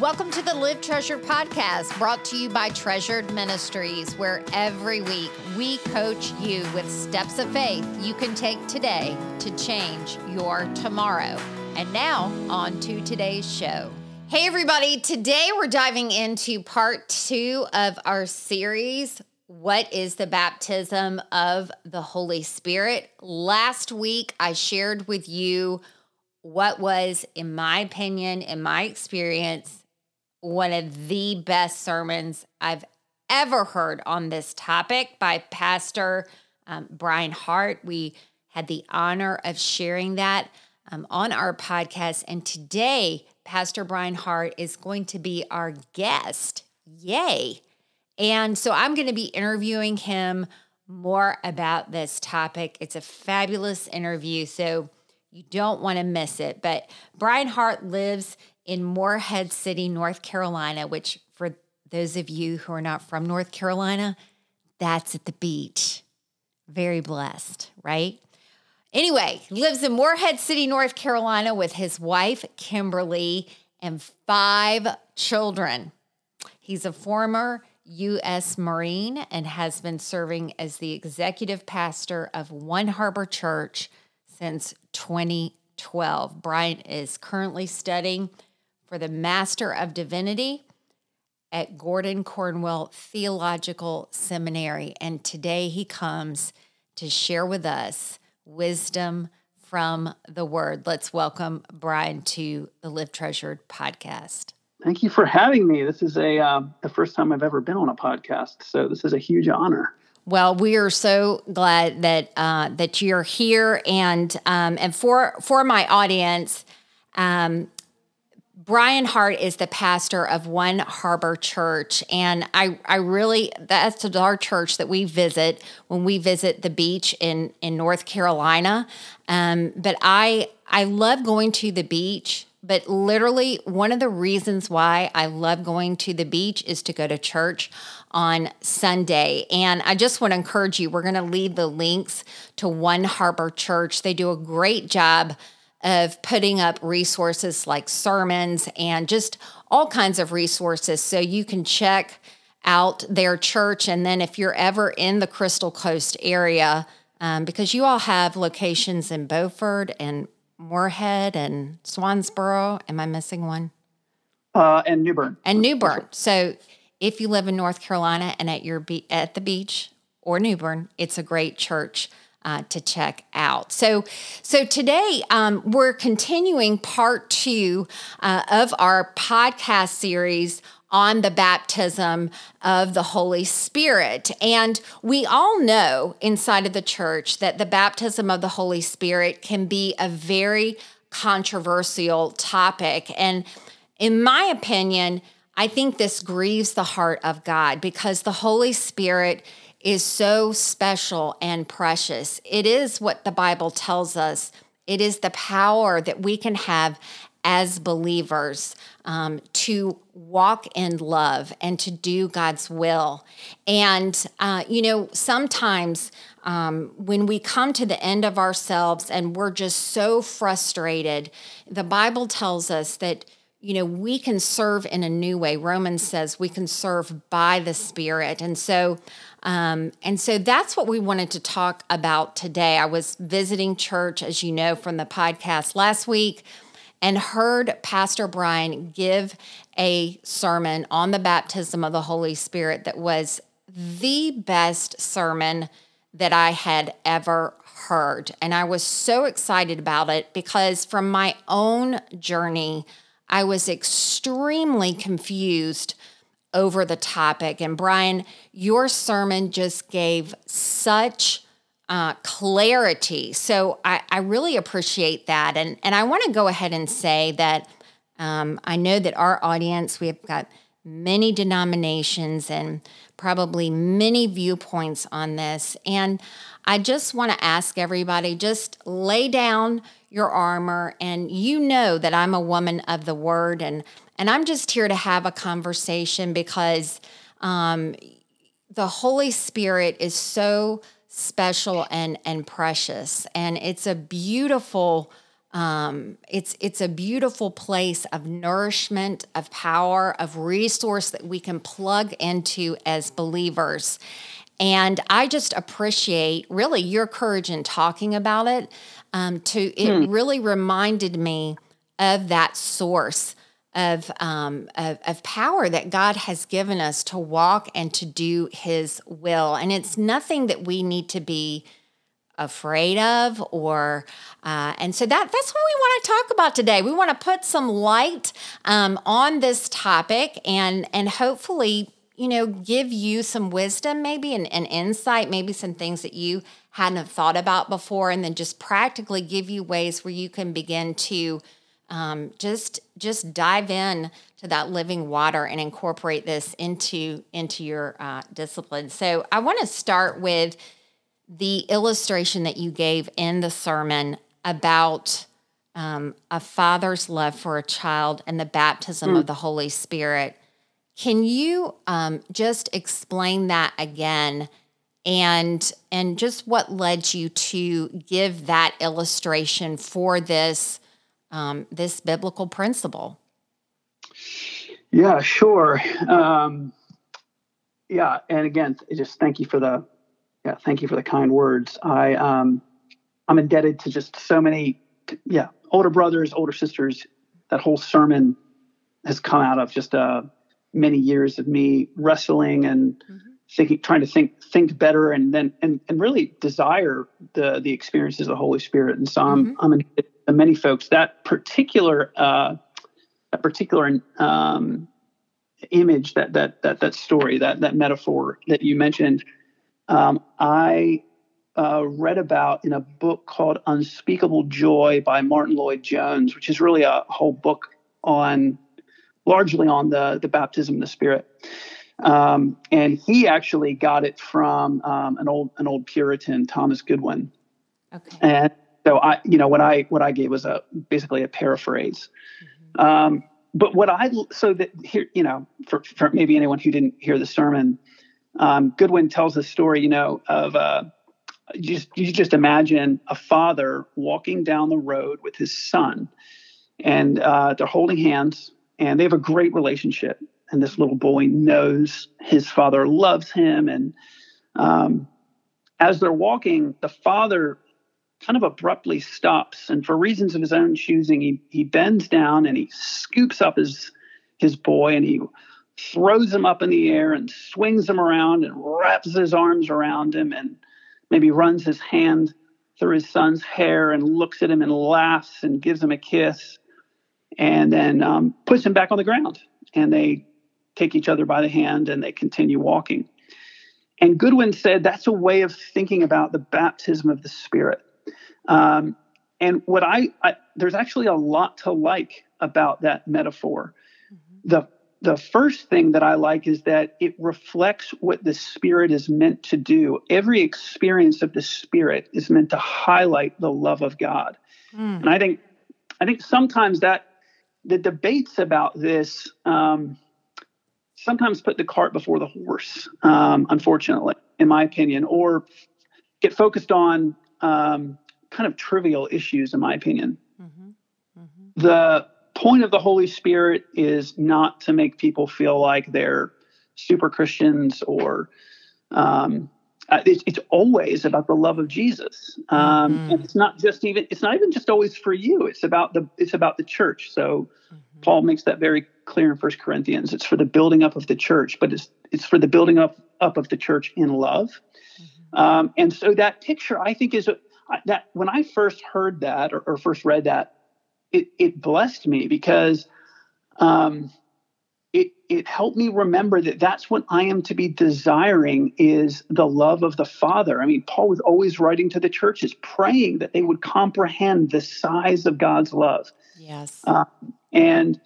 Welcome to the Live Treasure podcast, brought to you by Treasured Ministries, where every week we coach you with steps of faith you can take today to change your tomorrow. And now, on to today's show. Hey, everybody. Today we're diving into part two of our series. What is the baptism of the Holy Spirit? Last week I shared with you what was, in my opinion, in my experience, one of the best sermons I've ever heard on this topic by Pastor um, Brian Hart. We had the honor of sharing that um, on our podcast. And today, Pastor Brian Hart is going to be our guest. Yay. And so I'm going to be interviewing him more about this topic. It's a fabulous interview. So you don't want to miss it. But Brian Hart lives in Morehead City, North Carolina, which for those of you who are not from North Carolina, that's at the beach. Very blessed, right? Anyway, lives in Morehead City, North Carolina with his wife, Kimberly, and five children. He's a former U.S. Marine and has been serving as the executive pastor of One Harbor Church since 2012. Brian is currently studying for the Master of Divinity at Gordon Conwell Theological Seminary. And today he comes to share with us wisdom from the Word. Let's welcome Brian to the Live Treasured podcast. Thank you for having me. This is a uh, the first time I've ever been on a podcast, so this is a huge honor. Well, we are so glad that uh, that you're here, and um, and for for my audience, um, Brian Hart is the pastor of One Harbor Church, and I, I really that's our church that we visit when we visit the beach in in North Carolina. Um, but I I love going to the beach. But literally, one of the reasons why I love going to the beach is to go to church on Sunday. And I just want to encourage you. We're going to leave the links to One Harbor Church. They do a great job of putting up resources like sermons and just all kinds of resources so you can check out their church. And then if you're ever in the Crystal Coast area, um, because you all have locations in Beaufort and Morehead and Swansboro. Am I missing one? Uh, and New Bern. And New Bern. So if you live in North Carolina and at your be- at the beach or New Bern, it's a great church uh, to check out. So, so today um, we're continuing part two uh, of our podcast series on the baptism of the Holy Spirit. And we all know inside of the church that the baptism of the Holy Spirit can be a very controversial topic. And in my opinion, I think this grieves the heart of God because the Holy Spirit is so special and precious. It is what the Bible tells us. It is the power that we can have as believers um, to walk in love and to do God's will. And, uh, you know, sometimes um, when we come to the end of ourselves and we're just so frustrated, the Bible tells us that you know, we can serve in a new way. Romans says we can serve by the Spirit. And so, um, and so that's what we wanted to talk about today. I was visiting church, as you know, from the podcast last week, and heard Pastor Brian give a sermon on the baptism of the Holy Spirit that was the best sermon that I had ever heard. And I was so excited about it because from my own journey, I was extremely confused over the topic. And Brian, your sermon just gave such uh, clarity. So I, I, really appreciate that. And, and I want to go ahead and say that um, I know that our audience, we've got many denominations and probably many viewpoints on this. And I just want to ask everybody just lay down your armor and you know that I'm a woman of the word and and I'm just here to have a conversation because um, the Holy Spirit is so special and and precious and it's a beautiful Um, it's it's a beautiful place of nourishment, of power, of resource that we can plug into as believers. And I just appreciate really your courage in talking about it. Um, to it hmm. really reminded me of that source of, um, of, of power that God has given us to walk and to do His will, and it's nothing that we need to be afraid of or uh, and so that that's what we want to talk about today we want to put some light um, on this topic and and hopefully you know give you some wisdom maybe and, and insight maybe some things that you hadn't thought about before and then just practically give you ways where you can begin to um, just just dive in to that living water and incorporate this into into your uh, discipline. So I want to start with the illustration that you gave in the sermon about um, a father's love for a child and the baptism mm. of the Holy Spirit. Can you um, just explain that again? And and just what led you to give that illustration for this um, this biblical principle? Yeah, sure. Um, yeah, and again, just thank you for the yeah, thank you for the kind words. I um, I'm indebted to just so many yeah older brothers, older sisters. That whole sermon has come out of just uh, many years of me wrestling and mm-hmm. Thinking, trying to think think better, and then and and really desire the the experiences of the Holy Spirit. And so I'm mm-hmm. I'm indebted many folks that particular uh, that particular um, image that that that that story that that metaphor that you mentioned um, I uh, read about in a book called Unspeakable Joy by Martyn Lloyd-Jones, which is really a whole book on largely on the the baptism of the Spirit. Um, and he actually got it from um, an old an old Puritan, Thomas Goodwin. Okay. And so I, you know, what I what I gave was a basically a paraphrase. Mm-hmm. Um, but what I so that here, you know, for, for maybe anyone who didn't hear the sermon, um, Goodwin tells the story, you know, of uh, just you just imagine a father walking down the road with his son, and uh, they're holding hands, and they have a great relationship. And this little boy knows his father loves him, and um, as they're walking, the father kind of abruptly stops and for reasons of his own choosing he, he bends down and he scoops up his his boy and he throws him up in the air and swings him around and wraps his arms around him and maybe runs his hand through his son's hair and looks at him and laughs and gives him a kiss and then um, puts him back on the ground. And they take each other by the hand and they continue walking and goodwin said that's a way of thinking about the baptism of the spirit um, and what I, I, there's actually a lot to like about that metaphor. Mm-hmm. The the first thing that I like is that it reflects what the spirit is meant to do. Every experience of the spirit is meant to highlight the love of God. Mm. And I think I think sometimes that the debates about this um, sometimes put the cart before the horse, um, unfortunately, in my opinion, or get focused on um, kind of trivial issues, in my opinion. Mm-hmm. Mm-hmm. The point of the Holy Spirit is not to make people feel like they're super Christians or um, uh, it's, it's, always about the love of Jesus. Um, mm-hmm. And it's not just even it's not even just always for you. It's about the it's about the church. So mm-hmm. Paul makes that very clear in First Corinthians. It's for the building up of the church, but it's it's for the building up up of the church in love. Mm-hmm. Um, and so that picture, I think, is a, that when I first heard that or, or first read that, it, it blessed me because um, it it helped me remember that that's what I am to be desiring is the love of the Father. I mean, Paul was always writing to the churches, praying that they would comprehend the size of God's love. Yes. Uh, and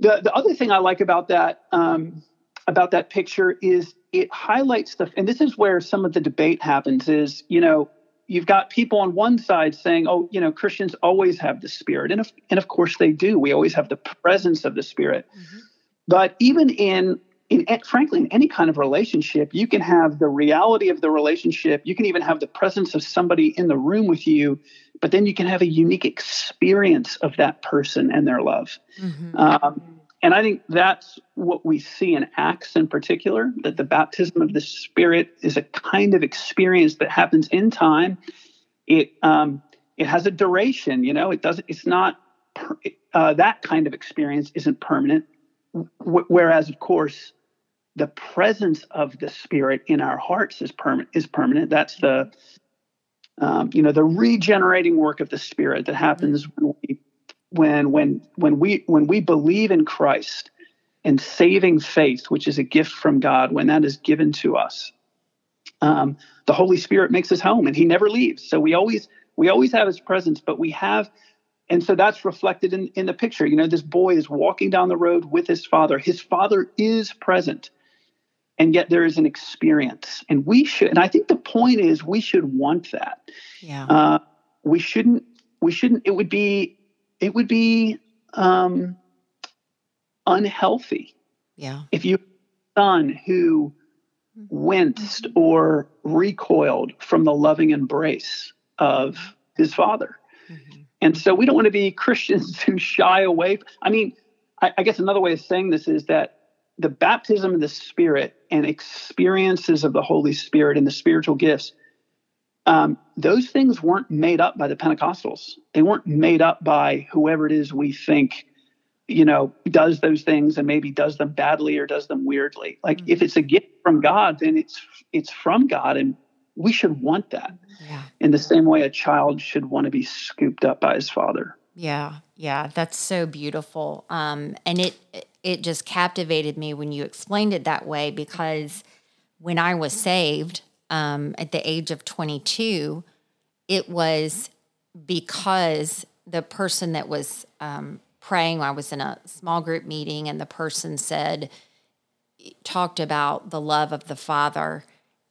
the the other thing I like about that um, about that picture is it highlights the and this is where some of the debate happens is you know you've got people on one side saying, "Oh, you know, Christians always have the Spirit," and of, and of course they do. We always have the presence of the Spirit. Mm-hmm. But even in, in frankly, in any kind of relationship, you can have the reality of the relationship. You can even have the presence of somebody in the room with you, but then you can have a unique experience of that person and their love. Mm-hmm. Um, and I think that's what we see in Acts in particular that the baptism of the Spirit is a kind of experience that happens in time. It, um, it has a duration, you know, it doesn't, it's not, uh, that kind of experience isn't permanent. W- whereas, of course, the presence of the Spirit in our hearts is permanent. Is permanent. That's the um, you know the regenerating work of the Spirit that happens when we when when when we when we believe in Christ and saving faith, which is a gift from God, when that is given to us, um, the Holy Spirit makes his home, and He never leaves. So we always we always have His presence, but we have, and so that's reflected in in the picture. You know, this boy is walking down the road with his father. His father is present, and yet there is an experience, and we should. And I think the point is we should want that. Yeah. Uh, we shouldn't. We shouldn't. It would be it would be um, unhealthy. Yeah. If you son who winced or recoiled from the loving embrace of his father. Mm-hmm. And so we don't want to be Christians who shy away. I mean, I, I guess another way of saying this is that the baptism of the Spirit and experiences of the Holy Spirit and the spiritual gifts um, those things weren't made up by the Pentecostals. They weren't made up by whoever it is we think, you know, does those things and maybe does them badly or does them weirdly. Like mm-hmm. if it's a gift from God, then it's it's from God, and we should want that. Yeah. In the same way, a child should want to be scooped up by his father. Yeah, yeah, that's so beautiful. Um, and it it just captivated me when you explained it that way because when I was saved um, at the age of 22, it was because the person that was um, praying, I was in a small group meeting, and the person said, talked about the love of the Father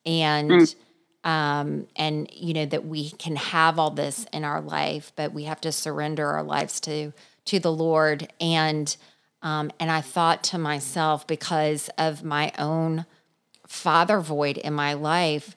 and. Mm. Um, and you know that we can have all this in our life, but we have to surrender our lives to to the Lord. And um, and I thought to myself, because of my own father void in my life,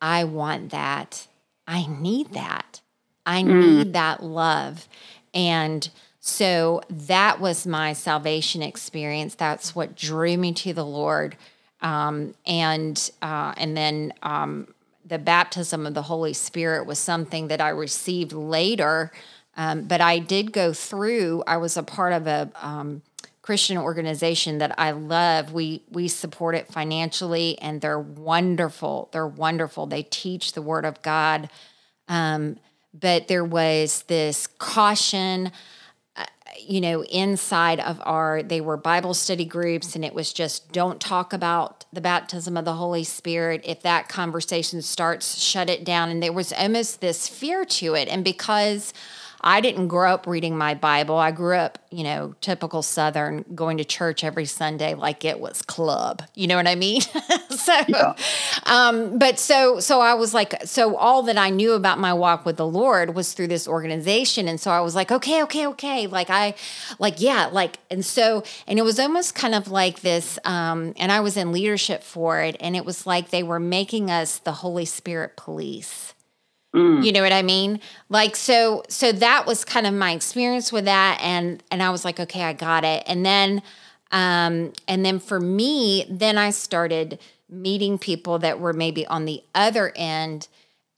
I want that. I need that. I mm. need that love. And so that was my salvation experience. That's what drew me to the Lord. Um, and uh, and then um, the baptism of the Holy Spirit was something that I received later. Um, but I did go through. I was a part of a um, Christian organization that I love. We we support it financially, and they're wonderful. They're wonderful. They teach the Word of God. Um, but there was this caution, you know, inside of our. They were Bible study groups, and it was just don't talk about the baptism of the Holy Spirit. If that conversation starts, shut it down. And there was almost this fear to it, and because I didn't grow up reading my Bible. I grew up, you know, typical Southern, going to church every Sunday like it was club. You know what I mean? so, yeah. um, but so, so I was like, so all that I knew about my walk with the Lord was through this organization. And so I was like, okay, okay, okay. Like I, like, yeah, like, and so, and it was almost kind of like this, um, and I was in leadership for it. And it was like they were making us the Holy Spirit police. Mm. You know what I mean? Like so so that was kind of my experience with that and and I was like okay, I got it. And then um and then for me, then I started meeting people that were maybe on the other end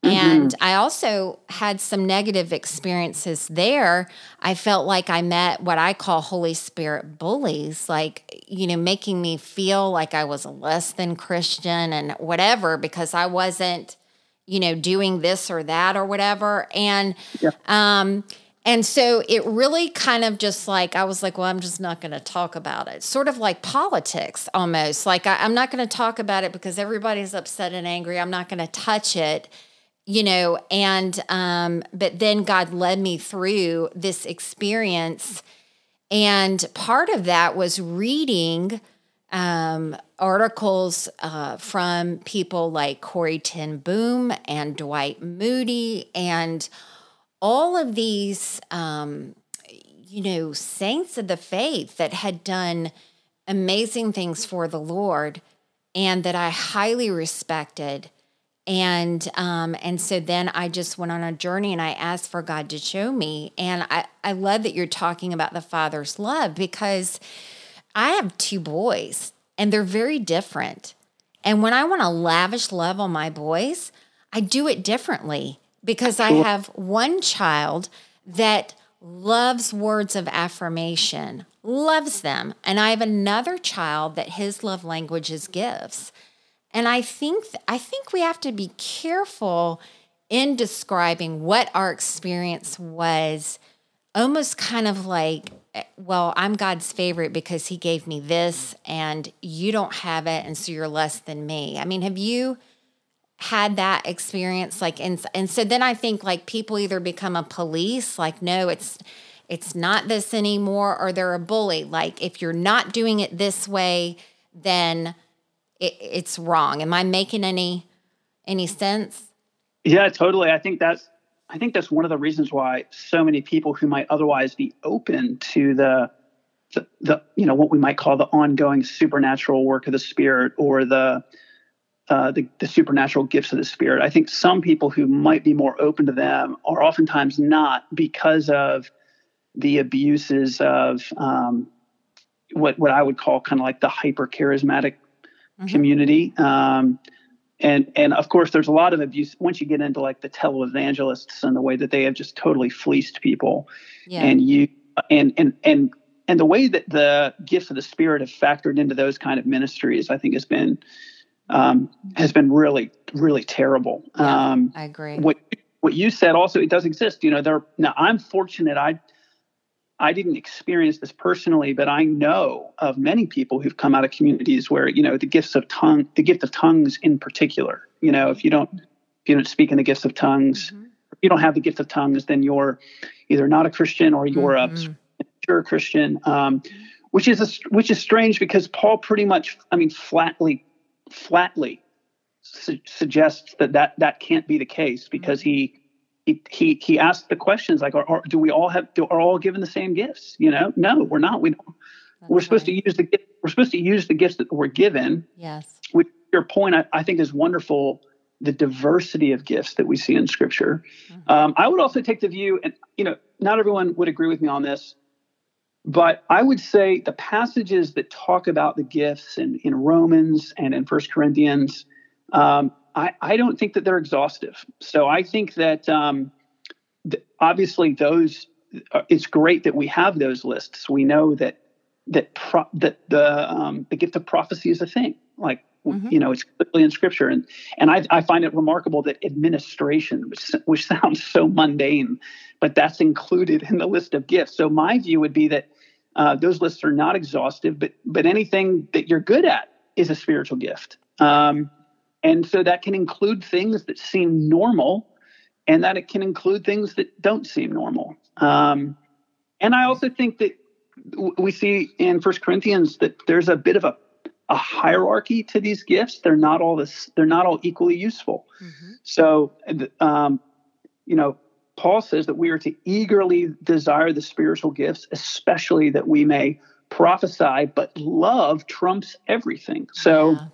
mm-hmm. and I also had some negative experiences there. I felt like I met what I call Holy Spirit bullies, like, you know, making me feel like I was a less than Christian and whatever because I wasn't you know, doing this or that or whatever. And yeah. um and so it really kind of just like I was like, well, I'm just not going to talk about it. Sort of like politics almost. Like I, am not going to talk about it because everybody's upset and angry. I'm not going to touch it, you know. And um, but then God led me through this experience, and part of that was reading um, articles uh, from people like Corrie ten Boom and Dwight Moody and all of these, um, you know, saints of the faith that had done amazing things for the Lord and that I highly respected. and um, and so then I just went on a journey and I asked for God to show me. And I, I love that you're talking about the Father's love because I have two boys and they're very different. And when I want to lavish love on my boys, I do it differently because I have one child that loves words of affirmation, loves them. And I have another child that his love language is gifts. And I think I think we have to be careful in describing what our experience was almost kind of like Eh, well, I'm God's favorite because he gave me this and you don't have it and so you're less than me. I mean, have you had that experience like and, and so then I think like people either become a police like no, it's it's not this anymore or they're a bully. Like if you're not doing it this way, then it, it's wrong. Am I making any any sense? Yeah, totally. I think that's I think that's one of the reasons why so many people who might otherwise be open to the the, the you know what we might call the ongoing supernatural work of the spirit or the uh, the, the supernatural gifts of the spirit. I think some people who might be more open to them are oftentimes not because of the abuses of um, what what I would call kind of like the hyper charismatic mm-hmm. community. Um, and and of course, there's a lot of abuse once you get into like the televangelists and the way that they have just totally fleeced people. Yeah. And you and and and and the way that the gifts of the spirit have factored into those kind of ministries, I think, has been um, has been really really terrible. Yeah, um, I agree. What what you said also it does exist. You know, there now I'm fortunate. I I didn't experience this personally, but I know of many people who've come out of communities where, you know, the gifts of tongue, the gift of tongues in particular, you know, if you don't, if you don't speak in the gifts of tongues, mm-hmm. you don't have the gift of tongues, then you're either not a Christian or you're mm-hmm. a pure Christian, um, which is a, which is strange because Paul pretty much, I mean, flatly, flatly su- suggests that, that that can't be the case because mm-hmm. he he he he asked the questions like, are, are, do we all have do, are all given the same gifts? You know, no, we're not. We don't. That's we're supposed right. to use the gifts, we're supposed to use the gifts that we're given. Yes. Which your point, I, I think, is wonderful. The diversity of gifts that we see in Scripture. Mm-hmm. Um, I would also take the view, and you know, not everyone would agree with me on this, but I would say the passages that talk about the gifts in, in Romans and in First Corinthians, um, I, I don't think that they're exhaustive. So I think that um, th- obviously those uh, it's great that we have those lists. We know that that pro- that the um, the gift of prophecy is a thing. Like mm-hmm. you know, it's clearly in Scripture, and and I, I find it remarkable that administration, which which sounds so mundane, but that's included in the list of gifts. So my view would be that uh, those lists are not exhaustive, but but anything that you're good at is a spiritual gift. Um, and so that can include things that seem normal and that it can include things that don't seem normal. Um, and I also think that we see in First Corinthians that there's a bit of a, a hierarchy to these gifts. They're not all this. They're not all equally useful. Mm-hmm. So, um, you know, Paul says that we are to eagerly desire the spiritual gifts, especially that we may prophesy. But love trumps everything. So. Yeah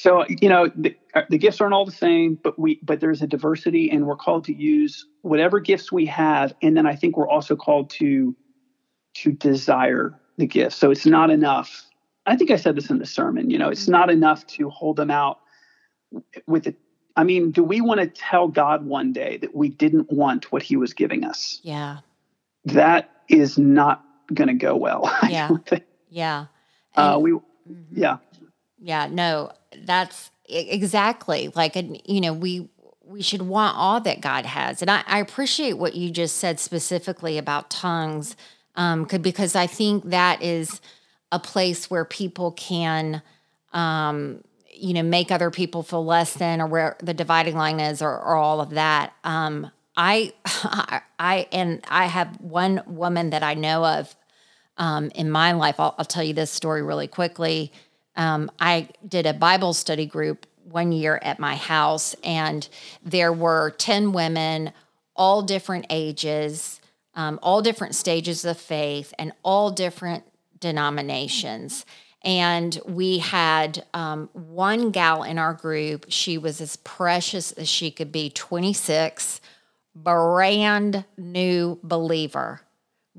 so you know the, uh, the gifts aren't all the same but we but there's a diversity and we're called to use whatever gifts we have. And then i think we're also called to to desire the gifts. So it's not enough. I think i said this in the sermon you know it's not enough to hold them out with it. I mean do we want to tell god one day that we didn't want what he was giving us? Yeah. That is not going to go well yeah. yeah. Uh, we mm-hmm. yeah yeah no that's exactly like you know we we should want all that god has. And i, I appreciate what you just said specifically about tongues um, could, because i think that is a place where people can um, you know make other people feel less than or where the dividing line is or, or all of that. Um, I, I and i have one woman that i know of um, in my life. I'll, I'll tell you this story really quickly um, I did a Bible study group one year at my house, and there were 10 women, all different ages, um, all different stages of faith, and all different denominations. And we had um, one gal in our group. She was as precious as she could be 26, brand new believer.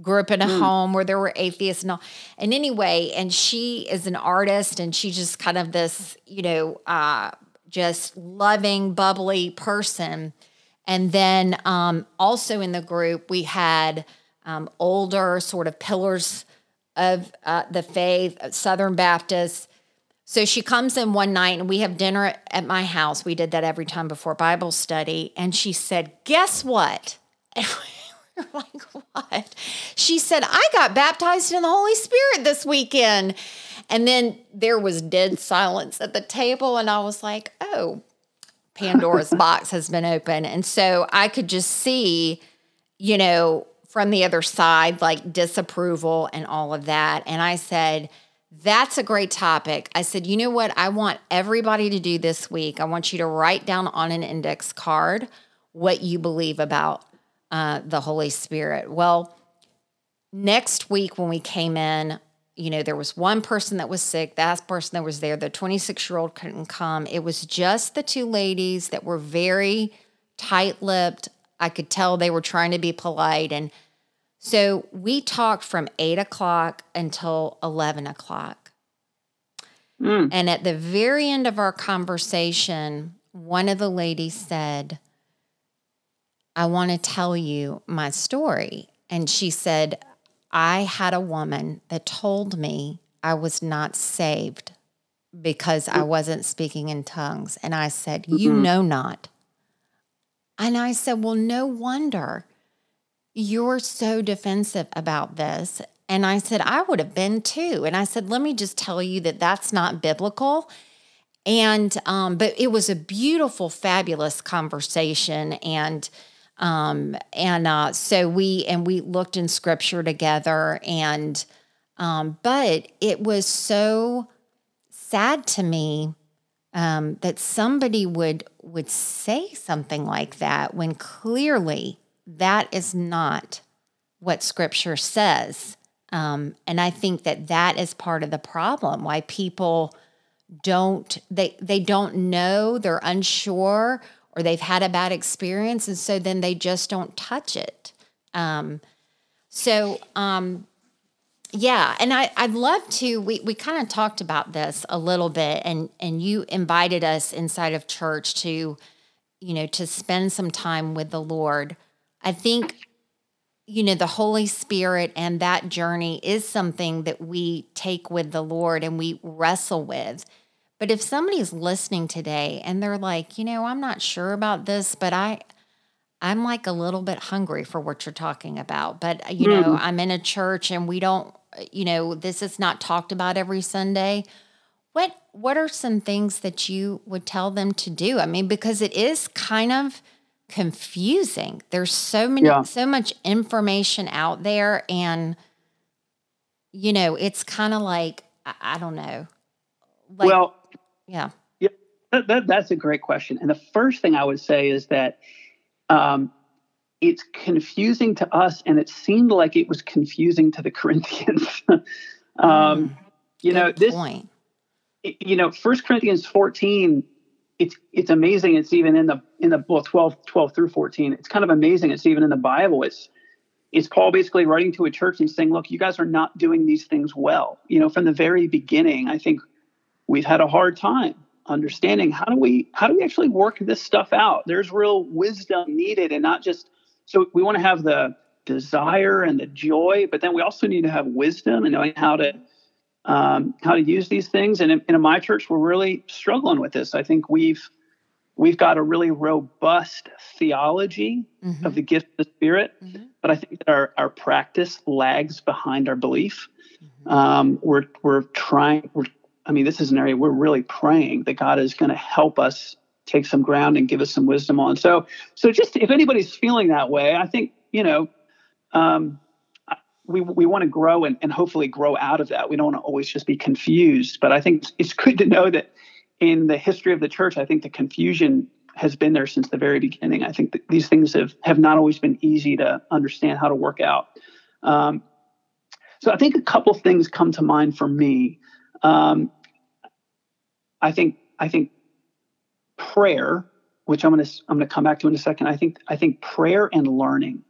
Grew up in a mm. home where there were atheists and all. And anyway, and she is an artist and she's just kind of this, you know, uh, just loving, bubbly person. And then um, also in the group, we had um, older sort of pillars of uh, the faith, Southern Baptists. So she comes in one night and we have dinner at my house. We did that every time before Bible study. And she said, Guess what? Like, What? She said, I got baptized in the Holy Spirit this weekend. And then there was dead silence at the table. And I was like, Oh, Pandora's box has been open. And so I could just see, you know, from the other side, like disapproval and all of that. And I said, that's a great topic. I said, you know what? I want everybody to do this week. I want you to write down on an index card what you believe about uh, the Holy Spirit. Well, next week when we came in, you know, there was one person that was sick. That person that was there, the 26 year old couldn't come. It was just the two ladies that were very tight lipped, I could tell they were trying to be polite. And so we talked from eight o'clock until 11 o'clock. Mm. And at the very end of our conversation, one of the ladies said, I want to tell you my story. And she said, I had a woman that told me I was not saved because I wasn't speaking in tongues. And I said, You mm-hmm. know not and I said, Well, no wonder you're so defensive about this. And I said, I would have been too. And I said, Let me just tell you that that's not biblical. And, um, but it was a beautiful, fabulous conversation. And, um, and uh, so we, and we looked in scripture together. And, um, but it was so sad to me um, that somebody would would say something like that when clearly that is not what Scripture says. Um, and I think that that is part of the problem why people don't they they don't know they're unsure or they've had a bad experience and so then they just don't touch it um, so um, yeah, and I, I'd love to. We, we kind of talked about this a little bit, and and you invited us inside of church to, you know, to spend some time with the Lord. I think, you know, the Holy Spirit and that journey is something that we take with the Lord and we wrestle with. But if somebody's listening today and they're like, you know, I'm not sure about this, but I I'm like a little bit hungry for what you're talking about. But you mm. know, I'm in a church and we don't you know, this is not talked about every Sunday. What what are some things that you would tell them to do? I mean, because it is kind of confusing. There's so many yeah. so much information out there and you know, it's kind of like I, I, don't know. Like, well, yeah. Yeah. That, that, that's a great question. And the first thing I would say is that um, it's confusing to us, and it seemed like it was confusing to the Corinthians. um, mm, you know, this point. You know, First Corinthians 14. It's it's amazing. It's even in the in the well 12, 12 through 14. It's kind of amazing. It's even in the Bible. It's it's Paul basically writing to a church and saying, "Look, you guys are not doing these things well." You know, from the very beginning, I think we've had a hard time understanding how do we how do we actually work this stuff out. There's real wisdom needed, and not just so we want to have the desire and the joy, but then we also need to have wisdom and knowing how to um, how to use these things. And in, in my church, we're really struggling with this. I think we've we've got a really robust theology mm-hmm. of the gift of the Spirit, mm-hmm. but I think that our, our practice lags behind our belief. Mm-hmm. Um, we're we're trying. We're, I mean, this is an area we're really praying that God is going to help us take some ground and give us some wisdom on. So, so just if anybody's feeling that way, I think you know, um, we we want to grow and, and hopefully grow out of that. We don't want to always just be confused. But I think it's good to know that in the history of the church, I think the confusion has been there since the very beginning. I think that these things have have not always been easy to understand how to work out. Um, so I think a couple things come to mind for me. Um, I think I think prayer, which I'm going to I'm going to come back to in a second. I think I think prayer and learning.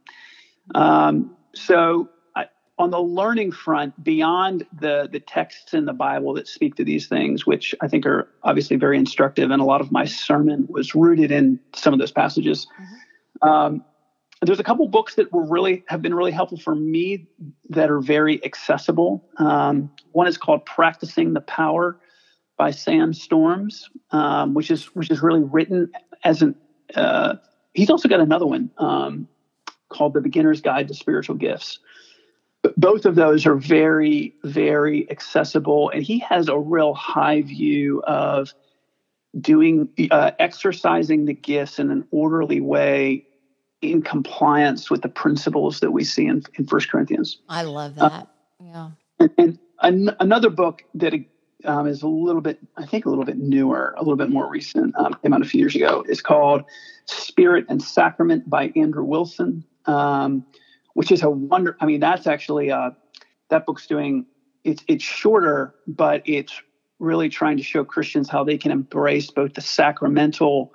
Um, so I, on the learning front, beyond the the texts in the Bible that speak to these things, which I think are obviously very instructive, and a lot of my sermon was rooted in some of those passages. Mm-hmm. Um, there's a couple books that were really have been really helpful for me that are very accessible. Um, one is called "Practicing the Power" by Sam Storms, um, which is which is really written as an. Uh, he's also got another one um, called "The Beginner's Guide to Spiritual Gifts." But both of those are very very accessible, and he has a real high view of doing uh, exercising the gifts in an orderly way in compliance with the principles that we see in, in 1 Corinthians. I love that. Uh, yeah. And, and an, another book that um, is a little bit, I think, a little bit newer, a little bit more recent, um, came out a few years ago, is called Spirit and Sacrament by Andrew Wilson, um, which is a wonder. I mean, that's actually, uh, that book's doing, it's, it's shorter, but it's really trying to show Christians how they can embrace both the sacramental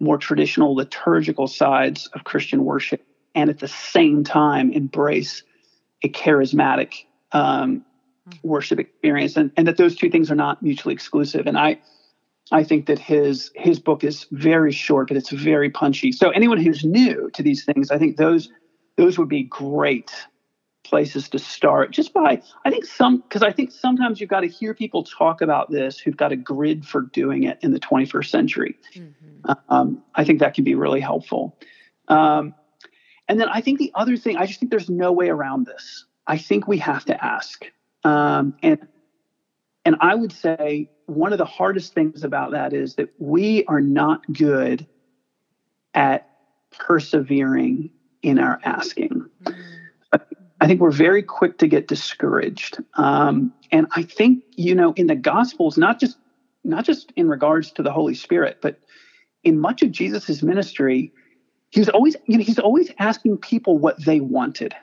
more traditional liturgical sides of Christian worship and at the same time embrace a charismatic um, mm-hmm. worship experience and, and that those two things are not mutually exclusive. And I, I think that his his book is very short, but it's very punchy. So anyone who's new to these things, I think those those would be great places to start just by i think some because i think sometimes you've got to hear people talk about this who've got a grid for doing it in the 21st century mm-hmm. um, i think that can be really helpful um, and then i think the other thing i just think there's no way around this i think we have to ask um, and and i would say one of the hardest things about that is that we are not good at persevering in our asking I think we're very quick to get discouraged. Um, and I think, you know, in the Gospels, not just not just in regards to the Holy Spirit, but in much of Jesus's ministry, he was always, you know, he's always asking people what they wanted.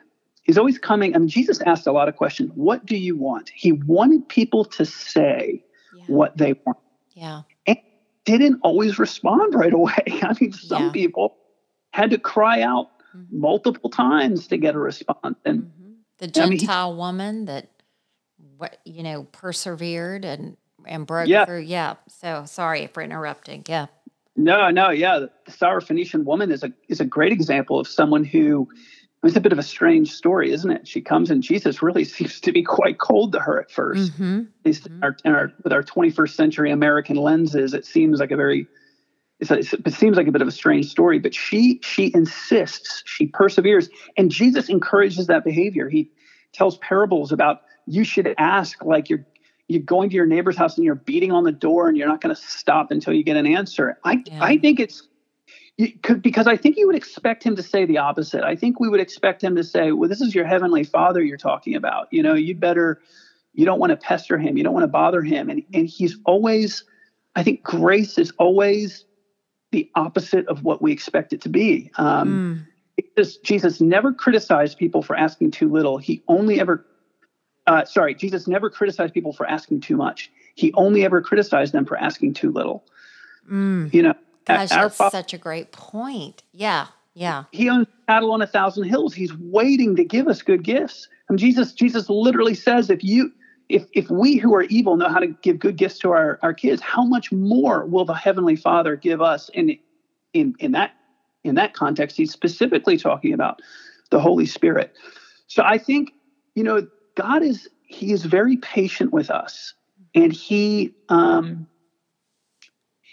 He's always coming, I mean, Jesus asked a lot of questions. What do you want? He wanted people to say yeah. what they want. Yeah. And didn't always respond right away. I mean, some yeah. people had to cry out mm-hmm. multiple times to get a response. And mm-hmm. the Gentile I mean, woman that, what you know, persevered and and broke yeah. through. Yeah. So sorry for interrupting. Yeah. No, no, yeah. The Syrophoenician woman is a is a great example of someone who it's a bit of a strange story, isn't it? She comes and Jesus really seems to be quite cold to her at 1st mm-hmm. At least mm-hmm. our, our, with our 21st century American lenses, it seems like a very a, it seems like a bit of a strange story, but she she insists, she perseveres, and Jesus encourages that behavior. He tells parables about you should ask like you're you're going to your neighbor's house and you're beating on the door and you're not going to stop until you get an answer. I yeah. I think it's could, because I think you would expect him to say the opposite. I think we would expect him to say, "Well, this is your heavenly Father you're talking about. You know, you better you don't want to pester him, you don't want to bother him." And and he's always I think grace is always the opposite of what we expect it to be. Um, mm. Jesus, Jesus never criticized people for asking too little. He only ever, uh, sorry, Jesus never criticized people for asking too much. He only ever criticized them for asking too little. Mm. You know, Gosh, that's father, such a great point. Yeah, yeah. He owns cattle on a thousand hills. He's waiting to give us good gifts. And Jesus, Jesus literally says, if you if if we who are evil know how to give good gifts to our, our kids, how much more will the Heavenly Father give us? And in in that in that context, he's specifically talking about the Holy Spirit. So I think, you know, God is he is very patient with us. And he um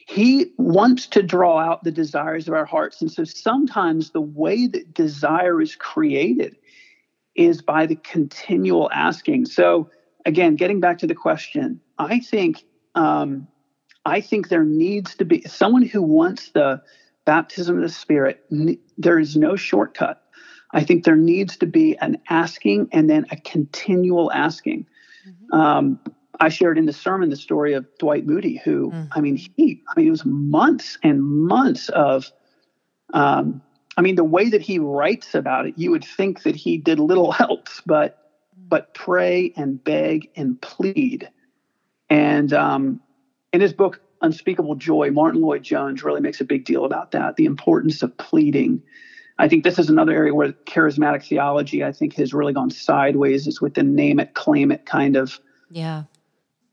he wants to draw out the desires of our hearts. And so sometimes the way that desire is created is by the continual asking. So again, getting back to the question, I think um, I think there needs to be someone who wants the baptism of the Spirit. There is no shortcut. I think there needs to be an asking and then a continual asking. Mm-hmm. Um, I shared in the sermon the story of Dwight Moody, who mm-hmm. I mean, he I mean, it was months and months of. Um, I mean, the way that he writes about it, you would think that he did little else, but but pray and beg and plead And um, in his book, Unspeakable Joy, Martyn Lloyd-Jones really makes a big deal about that the importance of pleading. I think this is another area where charismatic theology, I think, has really gone sideways. Is with the name it, claim it kind of yeah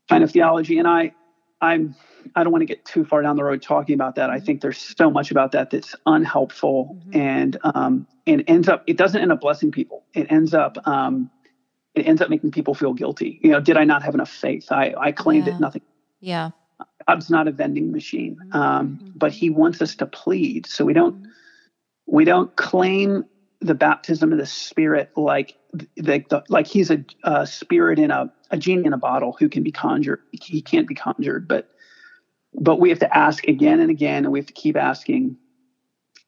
kind of theology. And I, I'm I don't want to get too far down the road talking about that. I think there's so much about that that's unhelpful mm-hmm. and um, and ends up it doesn't end up blessing people. It ends up um, it ends up making people feel guilty. You know, did I not have enough faith? I I claimed yeah. it. Nothing. Yeah. God's not a vending machine, um, mm-hmm. but He wants us to plead. So we don't mm-hmm. we don't claim the baptism of the Spirit like like the, like He's a, a spirit in a a genie in a bottle who can be conjured. He can't be conjured, but but we have to ask again and again, and we have to keep asking,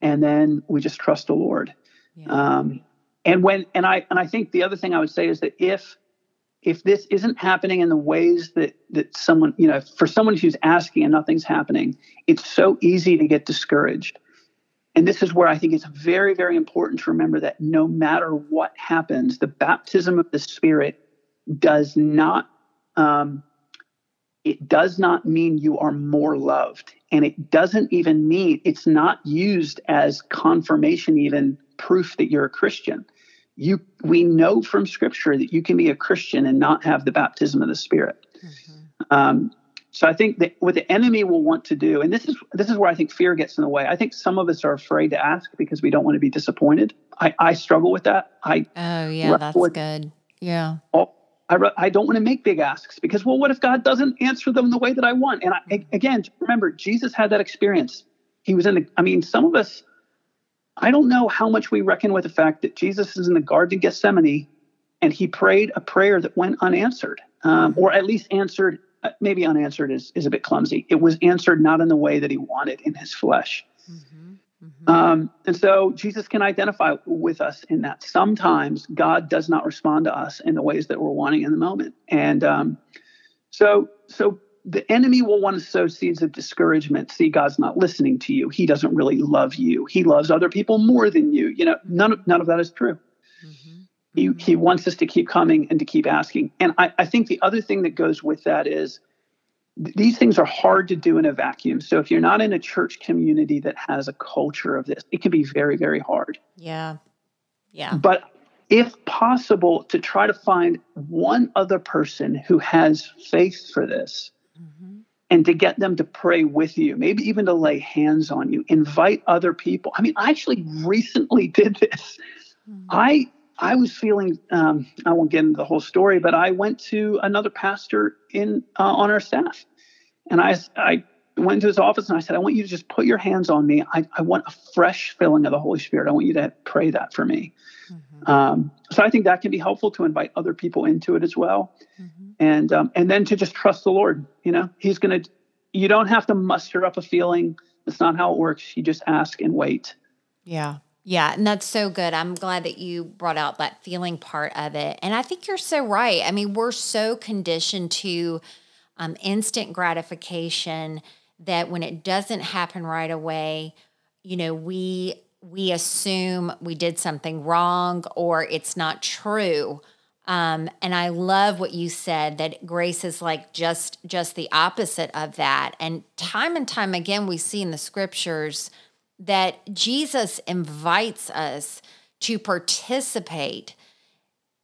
and then we just trust the Lord. Yeah. Um, and when and I and I think the other thing I would say is that if if this isn't happening in the ways that that someone you know for someone who's asking and nothing's happening, it's so easy to get discouraged. And this is where I think it's very very important to remember that no matter what happens, the baptism of the Spirit does not um, it does not mean you are more loved. And it doesn't even mean it's not used as confirmation even proof that you're a christian. You we know from scripture that you can be a christian and not have the baptism of the spirit. Mm-hmm. um, so i think that what the enemy will want to do and this is this is where i think fear gets in the way. I think some of us are afraid to ask because we don't want to be disappointed. I, I struggle with that. I oh yeah that's good. Yeah. all, I, I don't want to make big asks because, well, what if God doesn't answer them the way that I want? And I, again, remember, Jesus had that experience. He was in the, I mean, some of us, I don't know how much we reckon with the fact that Jesus is in the Garden of Gethsemane and he prayed a prayer that went unanswered, um, or at least answered, maybe unanswered is, is a bit clumsy. It was answered not in the way that he wanted in his flesh. Mm-hmm. Mm-hmm. Um, and so Jesus can identify with us in that. Sometimes God does not respond to us in the ways that we're wanting in the moment. And um, so, so the enemy will want to sow seeds of discouragement. See, God's not listening to you. He doesn't really love you. He loves other people more than you. You know, none of, none of that is true. Mm-hmm. He, he wants us to keep coming and to keep asking. And I, I think the other thing that goes with that is these things are hard to do in a vacuum. So if you're not in a church community that has a culture of this, it can be very, very hard. Yeah. Yeah. But if possible, to try to find one other person who has faith for this mm-hmm. and to get them to pray with you, maybe even to lay hands on you, invite other people. I mean, I actually recently did this. Mm-hmm. I I was feeling, um, I won't get into the whole story, but I went to another pastor in uh, on our staff, and I I went to his office and I said, I want you to just put your hands on me. I, I want a fresh filling of the Holy Spirit. I want you to pray that for me. Mm-hmm. Um, so I think that can be helpful to invite other people into it as well, mm-hmm. and um, and then to just trust the Lord. You know, He's gonna. You don't have to muster up a feeling. That's not how it works. You just ask and wait. Yeah. Yeah, and that's so good. I'm glad that you brought out that feeling part of it. And I think you're so right. I mean, we're so conditioned to um, instant gratification that when it doesn't happen right away, you know, we we assume we did something wrong or it's not true. Um, and I love what you said that grace is like just just the opposite of that. And time and time again, we see in the scriptures that Jesus invites us to participate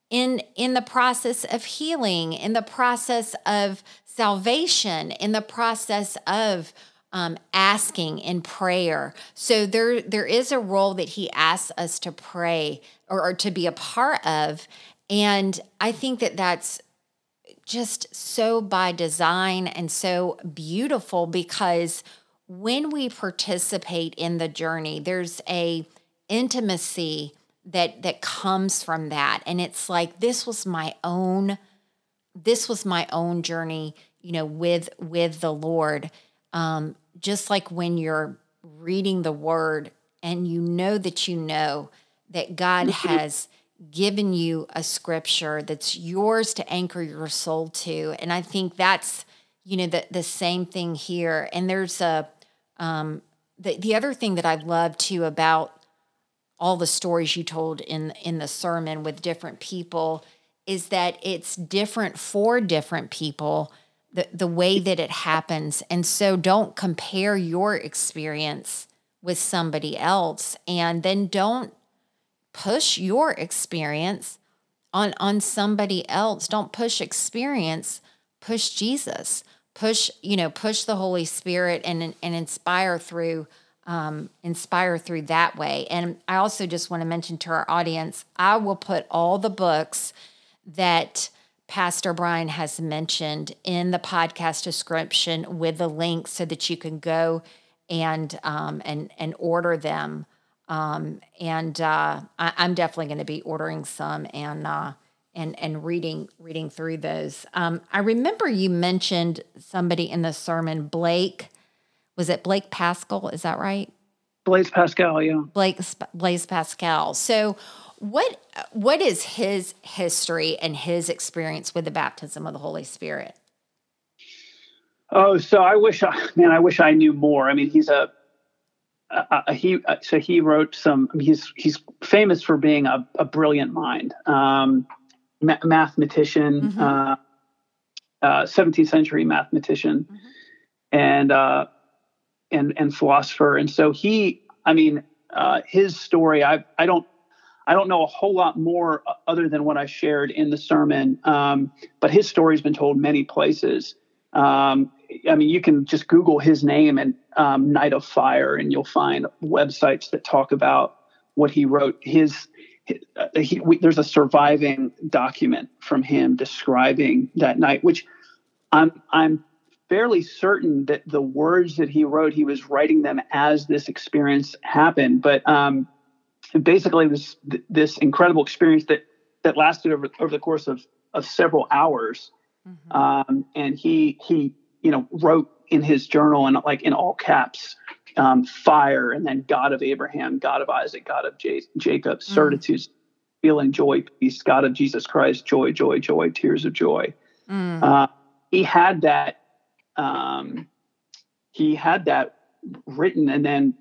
in in the process of healing, in the process of salvation, in the process of um, asking in prayer. So there there is a role that He asks us to pray or, or to be a part of, and I think that that's just so by design and so beautiful because when we participate in the journey, there's a intimacy that that comes from that. And it's like this was my own this was my own journey you know with with the lord. Um just like when you're reading the word and you know that you know that god has given you a scripture that's yours to anchor your soul to. And i think that's you know the the same thing here. And there's a um, the the other thing that I love too about all the stories you told in in the sermon with different people is that it's different for different people the the way that it happens. And so don't compare your experience with somebody else and then don't push your experience on on somebody else. Don't push experience, push Jesus. Push, you know, push the Holy Spirit and and inspire through um, inspire through that way. And I also just want to mention to our audience, I will put all the books that Pastor Brian has mentioned in the podcast description with the link so that you can go and um, and and order them. Um, and uh, I, am definitely going to be ordering some and uh, and and reading reading through those. Um, I remember you mentioned somebody in the sermon, Blake. Was it Blake Pascal? Is that right? Blaise Pascal, yeah. Blake Blaise Pascal. So, what what is his history and his experience with the baptism of the Holy Spirit? Oh, so I wish, I, man, I wish I knew more. I mean, he's a, he. So he wrote some. I mean, he's he's famous for being a, a brilliant mind, um, ma- mathematician, mm-hmm. uh, uh, 17th century mathematician, mm-hmm. and uh, and and philosopher. And so he, I mean, uh, his story. I I don't I don't know a whole lot more other than what I shared in the sermon, um, but his story's been told many places. Um, I mean, you can just Google his name and um, Night of Fire, and you'll find websites that talk about what he wrote. His, uh, he, we, there's a surviving document from him describing that night, which I'm I'm fairly certain that the words that he wrote, he was writing them as this experience happened. But um, basically, this this incredible experience that that lasted over over the course of of several hours. Mm-hmm. Um, and he he you know wrote in his journal and like in all caps um, fire and then god of abraham god of isaac god of J- jacob mm-hmm. certitude feeling joy peace god of jesus christ joy joy joy tears of joy mm. uh, he had that um, he had that written and then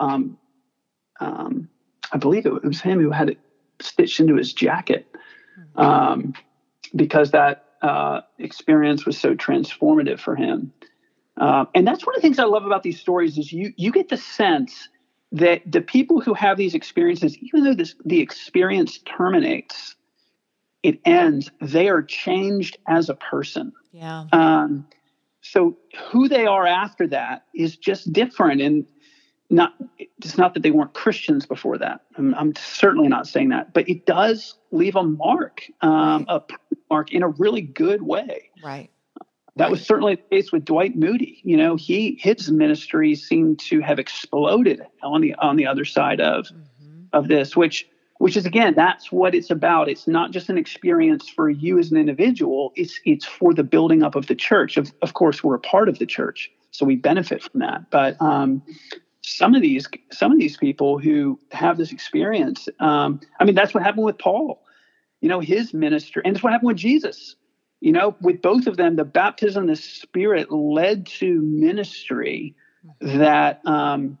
um, um, i believe it was him who had it stitched into his jacket mm-hmm. um, because that uh, experience was so transformative for him. Uh, and that's one of the things I love about these stories is you you get the sense that the people who have these experiences, even though this the experience terminates, it ends. They are changed as a person. Yeah. Um, so who they are after that is just different, and not it's not that they weren't Christians before that. I'm, I'm certainly not saying that, but it does leave a mark, um, a mark in a really good way. Right. That right. was certainly the case with Dwight Moody. You know, he his ministry seemed to have exploded on the on the other side of mm-hmm. of this, which which is again that's what it's about. It's not just an experience for you as an individual. It's it's for the building up of the church. Of of course, we're a part of the church, so we benefit from that. But um, some of these some of these people who have this experience um, i mean that's what happened with paul you know his ministry and that's what happened with jesus you know with both of them the baptism of the spirit led to ministry that um,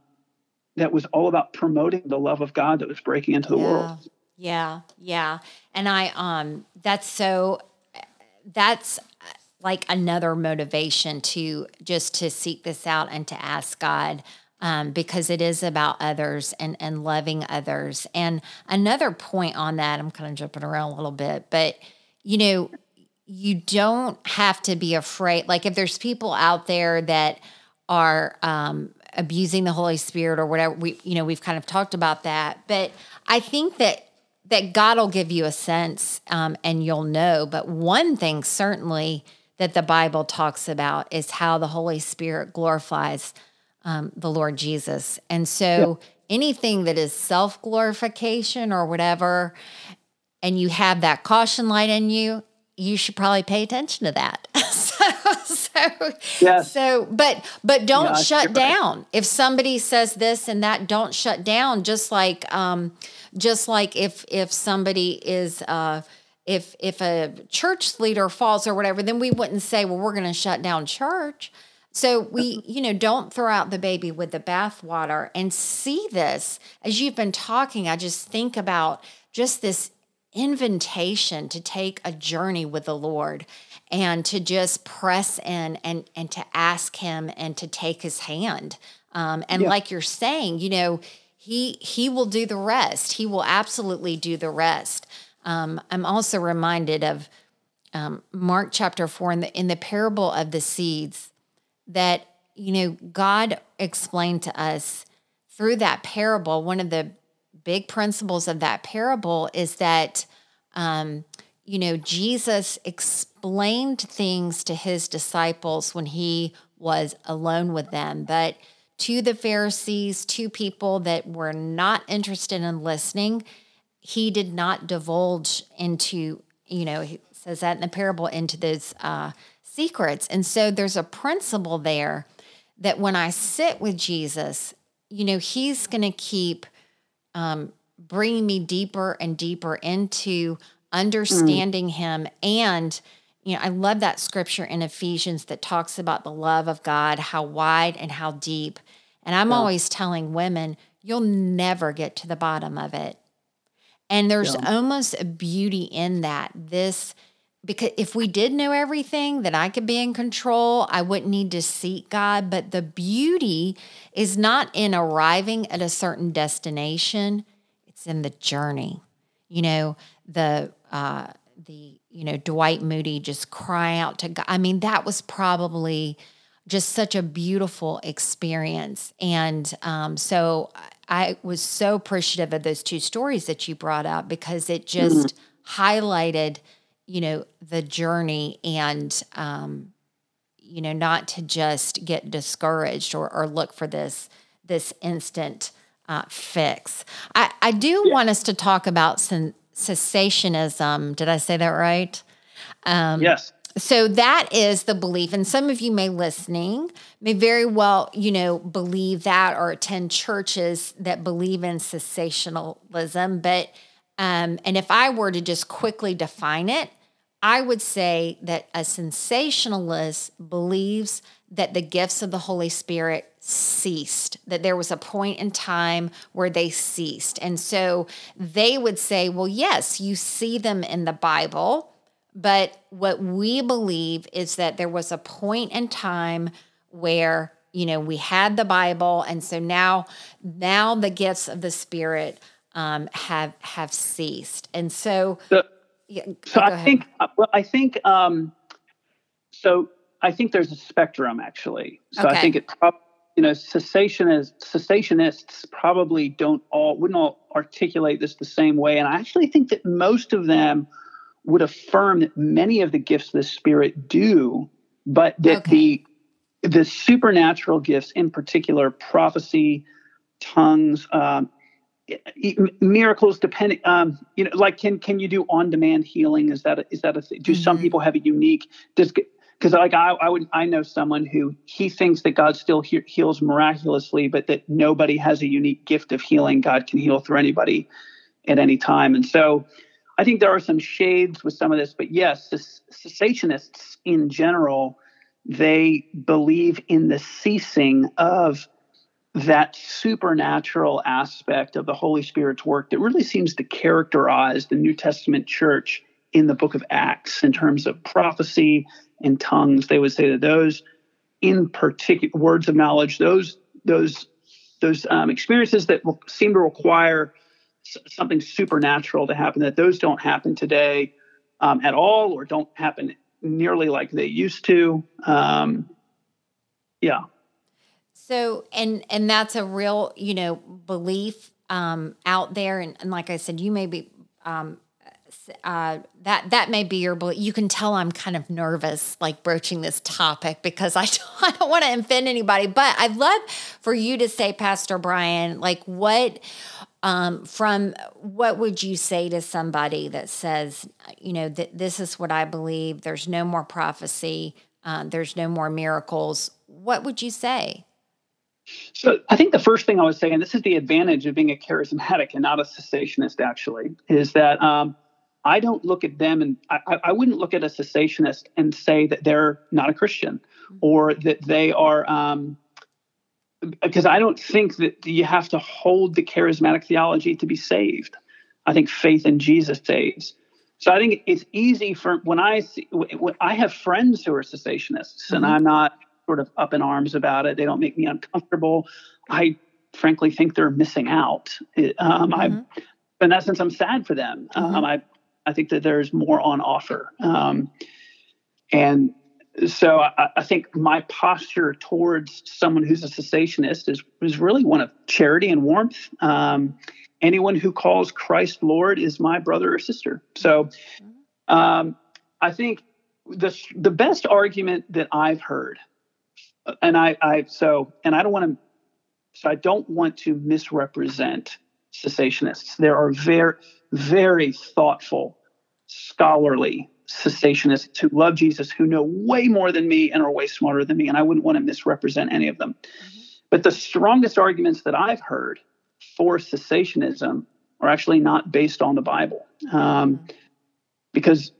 that was all about promoting the love of god that was breaking into the yeah. world yeah yeah and i um that's so that's like another motivation to just to seek this out and to ask god um, because it is about others and, and loving others. And another point on that, I'm kind of jumping around a little bit, but you know, you don't have to be afraid. Like if there's people out there that are um, abusing the Holy Spirit or whatever, we you know we've kind of talked about that, but I think that that God will give you a sense um, and you'll know. But one thing certainly that the Bible talks about is how the Holy Spirit glorifies um, the Lord Jesus. And so yeah. anything that is self glorification or whatever, and you have that caution light in you, you should probably pay attention to that. so, so, yes. so, but, but don't yeah, shut down. Right. If somebody says this and that, don't shut down. Just like, um, just like if, if somebody is, uh, if, if a church leader falls or whatever, then we wouldn't say, well, we're going to shut down church. So we, you know, don't throw out the baby with the bathwater and see this as you've been talking. I just think about just this invitation to take a journey with the Lord and to just press in and and to ask him and to take his hand. Um, and yeah. like you're saying, you know, he he will do the rest. He will absolutely do the rest. Um, I'm also reminded of um, Mark chapter four in the in the parable of the seeds that you know God explained to us through that parable. One of the big principles of that parable is that um, you know Jesus explained things to his disciples when he was alone with them, but to the Pharisees, to people that were not interested in listening, he did not divulge into, you know, he says that in the parable, into those uh, secrets. And so there's a principle there that when I sit with Jesus, you know, he's going to keep um, bringing me deeper and deeper into understanding mm. him and you know, I love that scripture in Ephesians that talks about the love of God, how wide and how deep. And I'm yeah. always telling women, you'll never get to the bottom of it. And there's yeah. almost a beauty in that. This, because if we did know everything, that I could be in control, I wouldn't need to seek God. But the beauty is not in arriving at a certain destination, it's in the journey. You know, the, uh, the you know Dwight Moody just crying out to God. I mean, that was probably just such a beautiful experience, and um, so I was so appreciative of those two stories that you brought up because it just mm-hmm. highlighted, you know, the journey and um, you know not to just get discouraged or, or look for this this instant uh, fix. I, I do yeah. want us to talk about some cessationism. Did I say that right? Um, yes. So that is the belief, and some of you may listening may very well, you know, believe that or attend churches that believe in cessationalism. But um, and if I were to just quickly define it, I would say that a cessationalist believes that the gifts of the Holy Spirit ceased, that there was a point in time where they ceased. And so they would say, well, yes, you see them in the Bible, but what we believe is that there was a point in time where you know we had the bible and so now now the gifts of the spirit um, have have ceased and so so, yeah, so i ahead. think well i think um, so i think there's a spectrum actually so okay. i think it probably you know, cessationists, cessationists probably don't all wouldn't all articulate this the same way, and I actually think that most of them would affirm that many of the gifts of the Spirit do, but that okay. the the supernatural gifts, in particular, prophecy, tongues, um, miracles, depending, um, you know, like can can you do on demand healing? Is that a, is that a thing? Do mm-hmm. some people have a unique? Does because like I, I would I know someone who he thinks that God still he- heals miraculously, but that nobody has a unique gift of healing. God can heal through anybody at any time, and so I think there are some shades with some of this. But yes, cessationists in general they believe in the ceasing of that supernatural aspect of the Holy Spirit's work that really seems to characterize the New Testament church in the book of Acts in terms of prophecy and tongues. They would say that those, in particular, words of knowledge, those those those um, experiences that seem to require something supernatural to happen, that those don't happen today um, at all, or don't happen nearly like they used to. Um, yeah. So, and and that's a real, you know, belief um, out there, and, and like I said, you may be um, uh, that that may be your belief. you can tell i'm kind of nervous like broaching this topic because i don't, I don't want to offend anybody. But i'd love for you to say pastor brian like what um, from what would you say to somebody that says you know that this is what i believe there's no more prophecy uh, there's no more miracles. What would you say so I think the first thing I would say, and this is the advantage of being a charismatic and not a cessationist, actually, is that um, I don't look at them and I, I, wouldn't look at a cessationist and say that they're not a Christian or that they are, um, because I don't think that you have to hold the charismatic theology to be saved. I think faith in Jesus saves. So I think it's easy for when I see when I have friends who are cessationists, mm-hmm. and I'm not sort of up in arms about it. They don't make me uncomfortable. I frankly think they're missing out. Um, mm-hmm. I, in that sense, I'm sad for them. Mm-hmm. Um, I I think that there's more on offer. Um, and so I, I, think my posture towards someone who's a cessationist is, is really one of charity and warmth. Um, anyone who calls Christ Lord is my brother or sister. So um, I think the, the best argument that I've heard, and I, I so, and I don't want to, so I don't want to misrepresent cessationists. There are very, very thoughtful, scholarly cessationists who love Jesus, who know way more than me and are way smarter than me, and I wouldn't want to misrepresent any of them. Mm-hmm. But the strongest arguments that I've heard for cessationism are actually not based on the Bible, um, mm-hmm. because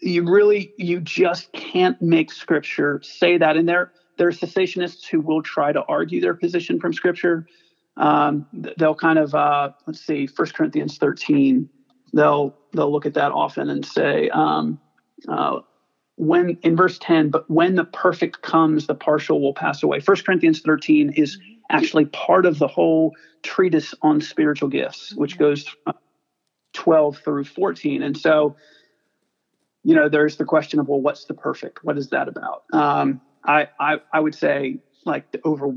you really you just can't make Scripture say that. And there there are cessationists who will try to argue their position from Scripture. Um, they'll kind of uh, let's see, First Corinthians thirteen. They'll they'll look at that often and say, um, uh, when in verse 10 but when the perfect comes the partial will pass away First corinthians 13 is actually part of the whole treatise on spiritual gifts which mm-hmm. goes 12 through 14 and so you know there's the question of well what's the perfect what is that about um, I, I i would say like the over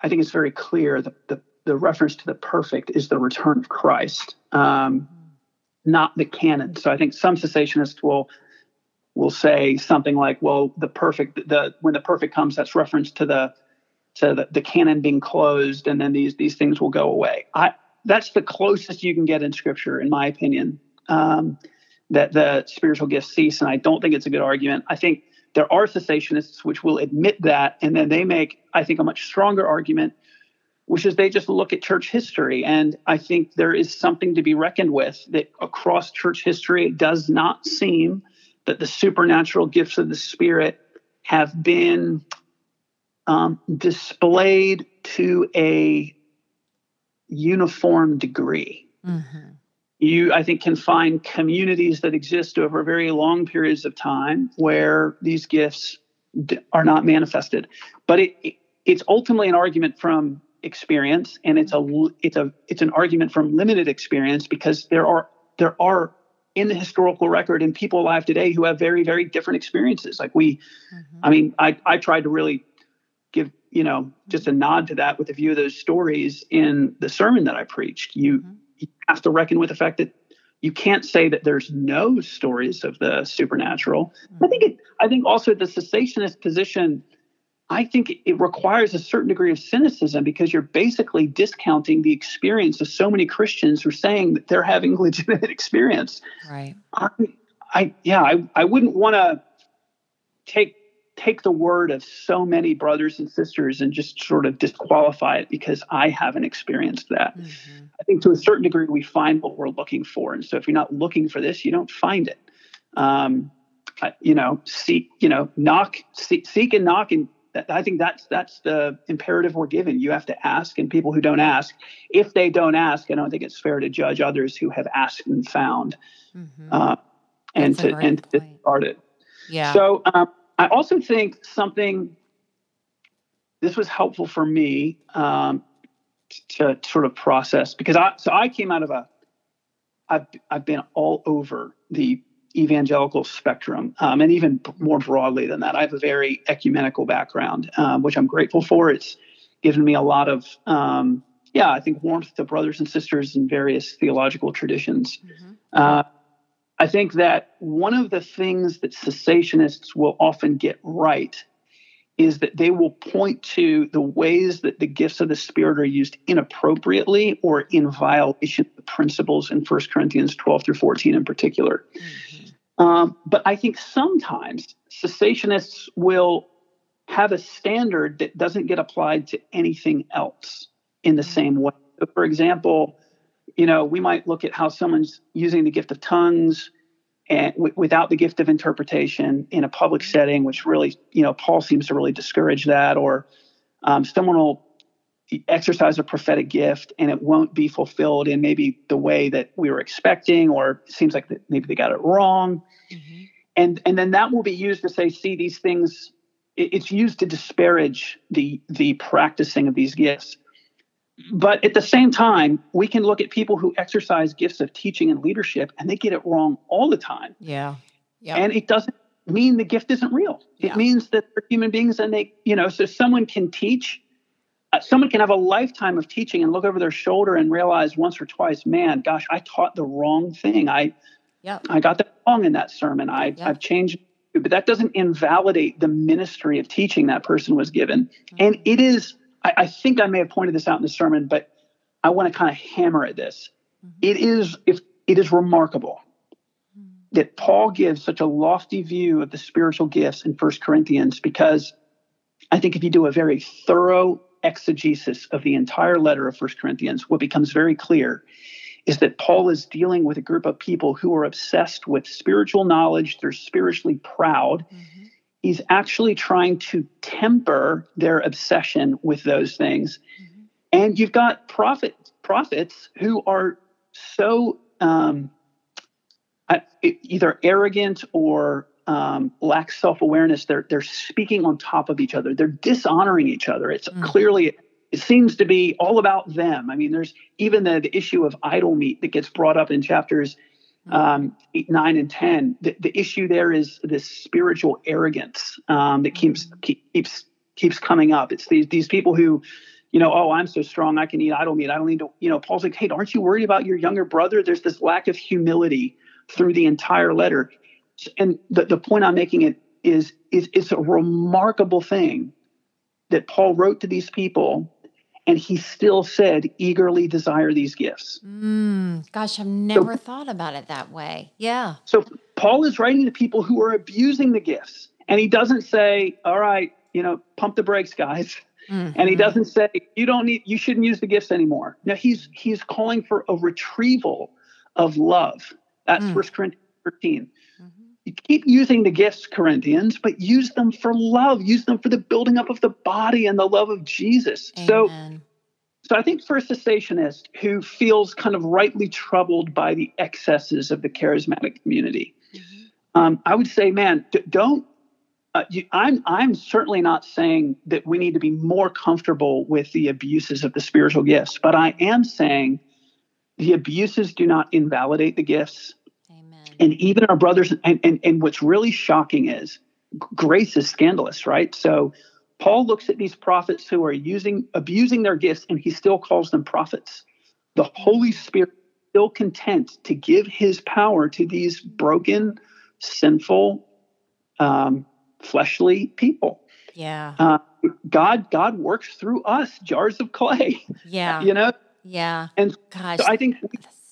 i think it's very clear that the, the reference to the perfect is the return of christ um, not the canon so i think some cessationists will will say something like, "Well, the perfect the when the perfect comes, that's reference to the to the, the canon being closed, and then these these things will go away." I that's the closest you can get in Scripture, in my opinion, um, that the spiritual gifts cease, and I don't think it's a good argument. I think there are cessationists which will admit that, and then they make, I think, a much stronger argument, which is they just look at church history, and I think there is something to be reckoned with that across church history, it does not seem that the supernatural gifts of the Spirit have been um, displayed to a uniform degree. Mm-hmm. You, I think, can find communities that exist over very long periods of time where these gifts d- are not manifested. But it, it, it's ultimately an argument from experience, and it's a it's a it's an argument from limited experience because there are there are in the historical record and people alive today who have very very different experiences like we mm-hmm. i mean i i tried to really give you know just a nod to that with a few of those stories in the sermon that i preached you, mm-hmm. You have to reckon with the fact that you can't say that there's no stories of the supernatural mm-hmm. i think it i think also the cessationist position I think it requires a certain degree of cynicism because you're basically discounting the experience of so many Christians who are saying that they're having legitimate experience. Right. I, I yeah, I, I wouldn't want to take take the word of so many brothers and sisters and just sort of disqualify it because I haven't experienced that. Mm-hmm. I think to a certain degree we find what we're looking for, and so if you're not looking for this, you don't find it. Um, you know, seek, you know, knock, seek, seek and knock, and I think that's that's the imperative we're given. You have to ask, and people who don't ask, if they don't ask, I don't think it's fair to judge others who have asked and found, mm-hmm. uh, and to and to discard it. Yeah. So um, I also think something. This was helpful for me um, to sort of process because I so I came out of a I've I've been all over the evangelical spectrum, um, and even more broadly than that. I have a very ecumenical background, um, which I'm grateful for. It's given me a lot of, um, yeah, I think warmth to brothers and sisters in various theological traditions. Mm-hmm. Uh, I think that one of the things that cessationists will often get right is that they will point to the ways that the gifts of the Spirit are used inappropriately or in violation of the principles in 1 Corinthians 12 through 14 in particular. Mm-hmm. Um, but I think sometimes cessationists will have a standard that doesn't get applied to anything else in the mm-hmm. same way. So for example, you know, we might look at how someone's using the gift of tongues and w- without the gift of interpretation in a public setting, which really, you know, Paul seems to really discourage that. Or um, someone will exercise a prophetic gift and it won't be fulfilled in maybe the way that we were expecting or it seems like maybe they got it wrong mm-hmm. and and then that will be used to say see these things it's used to disparage the the practicing of these gifts but at the same time we can look at people who exercise gifts of teaching and leadership and they get it wrong all the time yeah yeah and it doesn't mean the gift isn't real it yeah. means that they're human beings and they you know so someone can teach uh, someone can have a lifetime of teaching and look over their shoulder and realize once or twice man gosh i taught the wrong thing i yeah i got that wrong in that sermon i yep. i've changed but that doesn't invalidate the ministry of teaching that person was given. Mm-hmm. And it is, I, I, think I may have pointed this out in the sermon, but I want to kind of hammer at this. Mm-hmm. It is if it is remarkable mm-hmm. that Paul gives such a lofty view of the spiritual gifts in First Corinthians because I think if you do a very thorough exegesis of the entire letter of First Corinthians, what becomes very clear is that Paul is dealing with a group of people who are obsessed with spiritual knowledge. They're spiritually proud. Mm-hmm. He's actually trying to temper their obsession with those things. Mm-hmm. And you've got prophet, prophets who are so um, either arrogant or um, lack self awareness. They're they're speaking on top of each other. They're dishonoring each other. It's mm-hmm. clearly it seems to be all about them. I mean, there's even the, the issue of idol meat that gets brought up in chapters um, eight, nine, and ten. The, the issue there is this spiritual arrogance um, that keeps keep, keeps keeps coming up. It's these these people who, you know, oh, I'm so strong, I can eat idol meat. I don't need to. You know, Paul's like, hey, aren't you worried about your younger brother? There's this lack of humility through the entire letter, and the the point I'm making it is is it's a remarkable thing that Paul wrote to these people and he still said, eagerly desire these gifts. Mm, gosh, I've never so, thought about it that way. Yeah. So Paul is writing to people who are abusing the gifts. And he doesn't say, all right, you know, pump the brakes, guys. Mm-hmm. And he doesn't say, you don't need, you shouldn't use the gifts anymore. Now he's he's calling for a retrieval of love. That's mm. First Corinthians 13 you keep using the gifts, Corinthians, but use them for love. Use them for the building up of the body and the love of Jesus. Amen. So, so I think for a cessationist who feels kind of rightly troubled by the excesses of the charismatic community, mm-hmm. um, I would say, man, d- don't. Uh, you, I'm I'm certainly not saying that we need to be more comfortable with the abuses of the spiritual gifts, but I am saying the abuses do not invalidate the gifts and even our brothers and, and, and what's really shocking is grace is scandalous right? So paul looks at these prophets who are using abusing their gifts and he still calls them prophets. The holy spirit still content to give his power to these broken sinful um, fleshly people. Yeah. Uh, god god works through us jars of clay yeah. you know? Yeah. And Gosh, so i think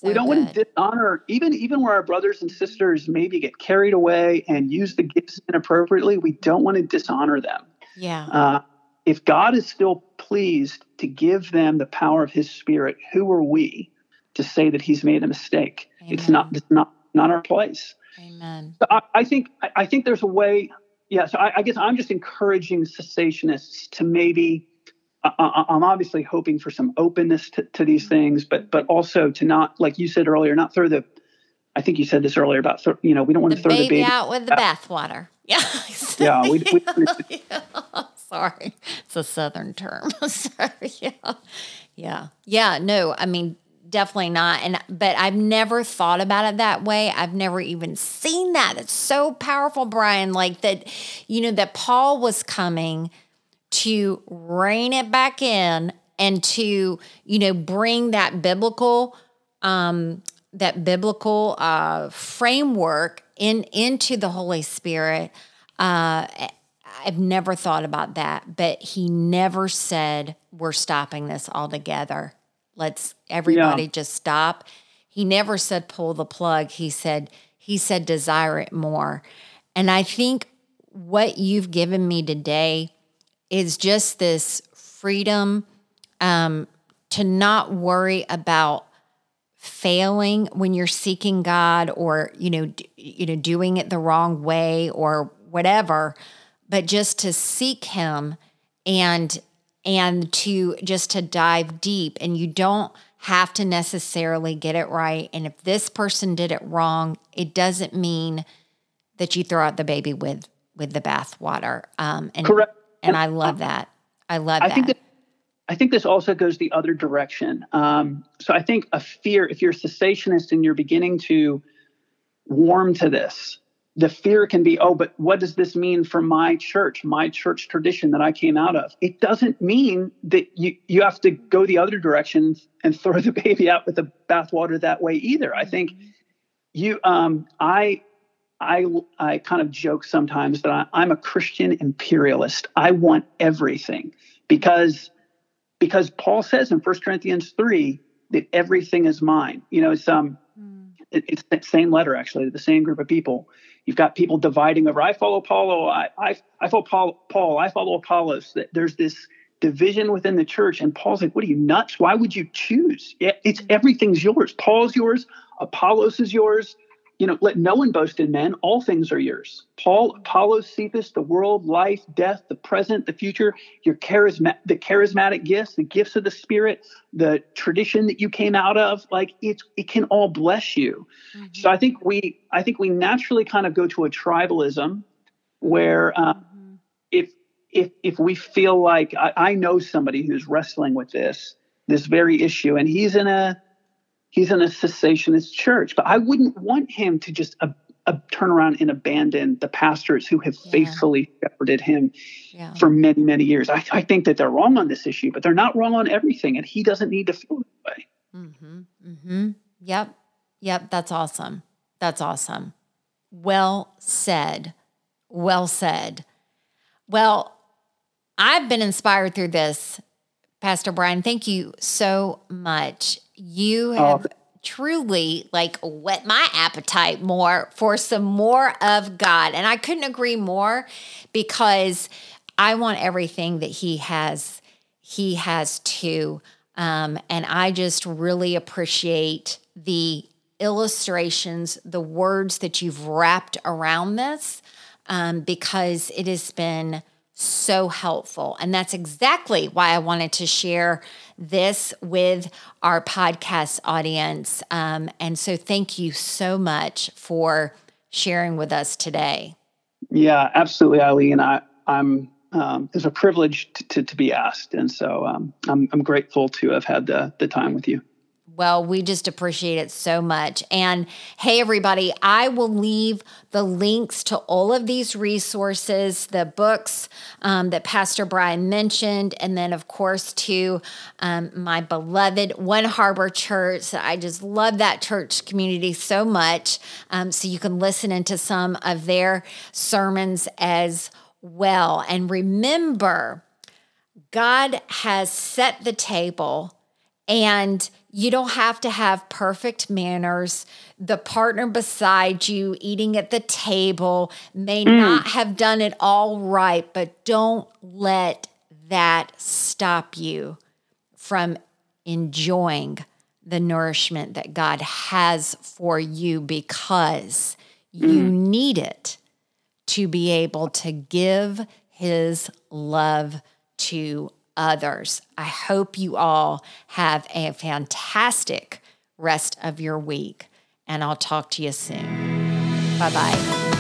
so we don't good. want to dishonor even even where our brothers and sisters maybe get carried away and use the gifts inappropriately. We don't want to dishonor them. Yeah. Uh, if God is still pleased to give them the power of His Spirit, who are we to say that He's made a mistake? Amen. It's not. It's not not our place. Amen. So I, I, think I, I, think there's a way. Yeah. So I, I guess I'm just encouraging cessationists to maybe I, am obviously hoping for some openness to, to, these things, but but also to not, like you said earlier, not throw the. I think you said this earlier about you know we don't want to throw baby the baby out with the bathwater. Yeah. yeah. We, we, yeah. Sorry, it's a southern term. Sorry. Yeah. Yeah. Yeah. No, I mean definitely not. And but I've never thought about it that way. I've never even seen that. It's so powerful, Brian. Like that, you know, that Paul was coming to rein it back in and to you know bring that biblical um that biblical uh framework in into the holy spirit uh I've never thought about that, but he never said we're stopping this altogether. Let's everybody yeah. just stop. He never said pull the plug. He said he said desire it more. And I think what you've given me today is just this freedom um, to not worry about failing when you're seeking God or you know d- you know doing it the wrong way or whatever but just to seek him and and to just to dive deep and you don't have to necessarily get it right and if this person did it wrong it doesn't mean that you throw out the baby with with the bathwater um and Correct. And i love that i love I that think that I think this also goes the other direction. Um, so I think a fear, if you're a cessationist and you're beginning to warm to this, the fear can be, oh, but what does this mean for my church, my church tradition that I came out of? It doesn't mean that you, you have to go the other direction and throw the baby out with the bathwater that way either. I think you, um, I, I, I kind of joke sometimes that I, I'm a Christian imperialist. I want everything because because Paul says in 1 Corinthians 3 that everything is mine. You know, it's um it, it's the same letter actually, the same group of people. You've got people dividing over I follow Apollo, I I, I follow Paul, Paul, I follow Apollos. There's this division within the church, and Paul's like, "What are you nuts? Why would you choose? It's everything's yours. Paul's yours, Apollos is yours, you know, let no one boast in men. All things are yours. Paul, Apollos, Cephas, the world, life, death, the present, the future, your charisma, the charismatic gifts, the gifts of the Spirit, the tradition that you came out of. Like it's, it can all bless you. Mm-hmm. So I think we, I think we naturally kind of go to a tribalism where uh, mm-hmm. if if if we feel like I, I know somebody who's wrestling with this this very issue, and he's in a he's in a cessationist church. But I wouldn't want him to just turn around and abandon the pastors who have yeah. faithfully shepherded him yeah. for many, many years. I, I, think that they're wrong on this issue, but they're not wrong on everything, and he doesn't need to feel that way. Mm-hmm. Mm-hmm. Yep. Yep. That's awesome. That's awesome. Well said. Well said. Well, I've been inspired through this, Pastor Brian. Thank you so much. You oh, have truly like whet my appetite more for some more of God. And I couldn't agree more because I want everything that he has he has too. Um, and I just really appreciate the illustrations, the words that you've wrapped around this, um, because it has been so helpful. And that's exactly why I wanted to share this with our podcast audience. Um, and so thank you so much for sharing with us today. Yeah, absolutely, Eileen. I, I'm um, it's a privilege to, to, to, be asked. And so um, I'm, I'm grateful to have had the, the time with you. Well, we just appreciate it so much. And hey, everybody, I will leave the links to all of these resources, the books um, that Pastor Brian mentioned, and then, of course, to um, my beloved One Harbor Church. I just love that church community so much. Um, so you can listen into some of their sermons as well. And remember, God has set the table and you don't have to have perfect manners. The partner beside you eating at the table may mm. not have done it all right, but don't let that stop you from enjoying the nourishment that God has for you because mm. you need it to be able to give His love to others. I hope you all have a fantastic rest of your week, and I'll talk to you soon. Bye bye.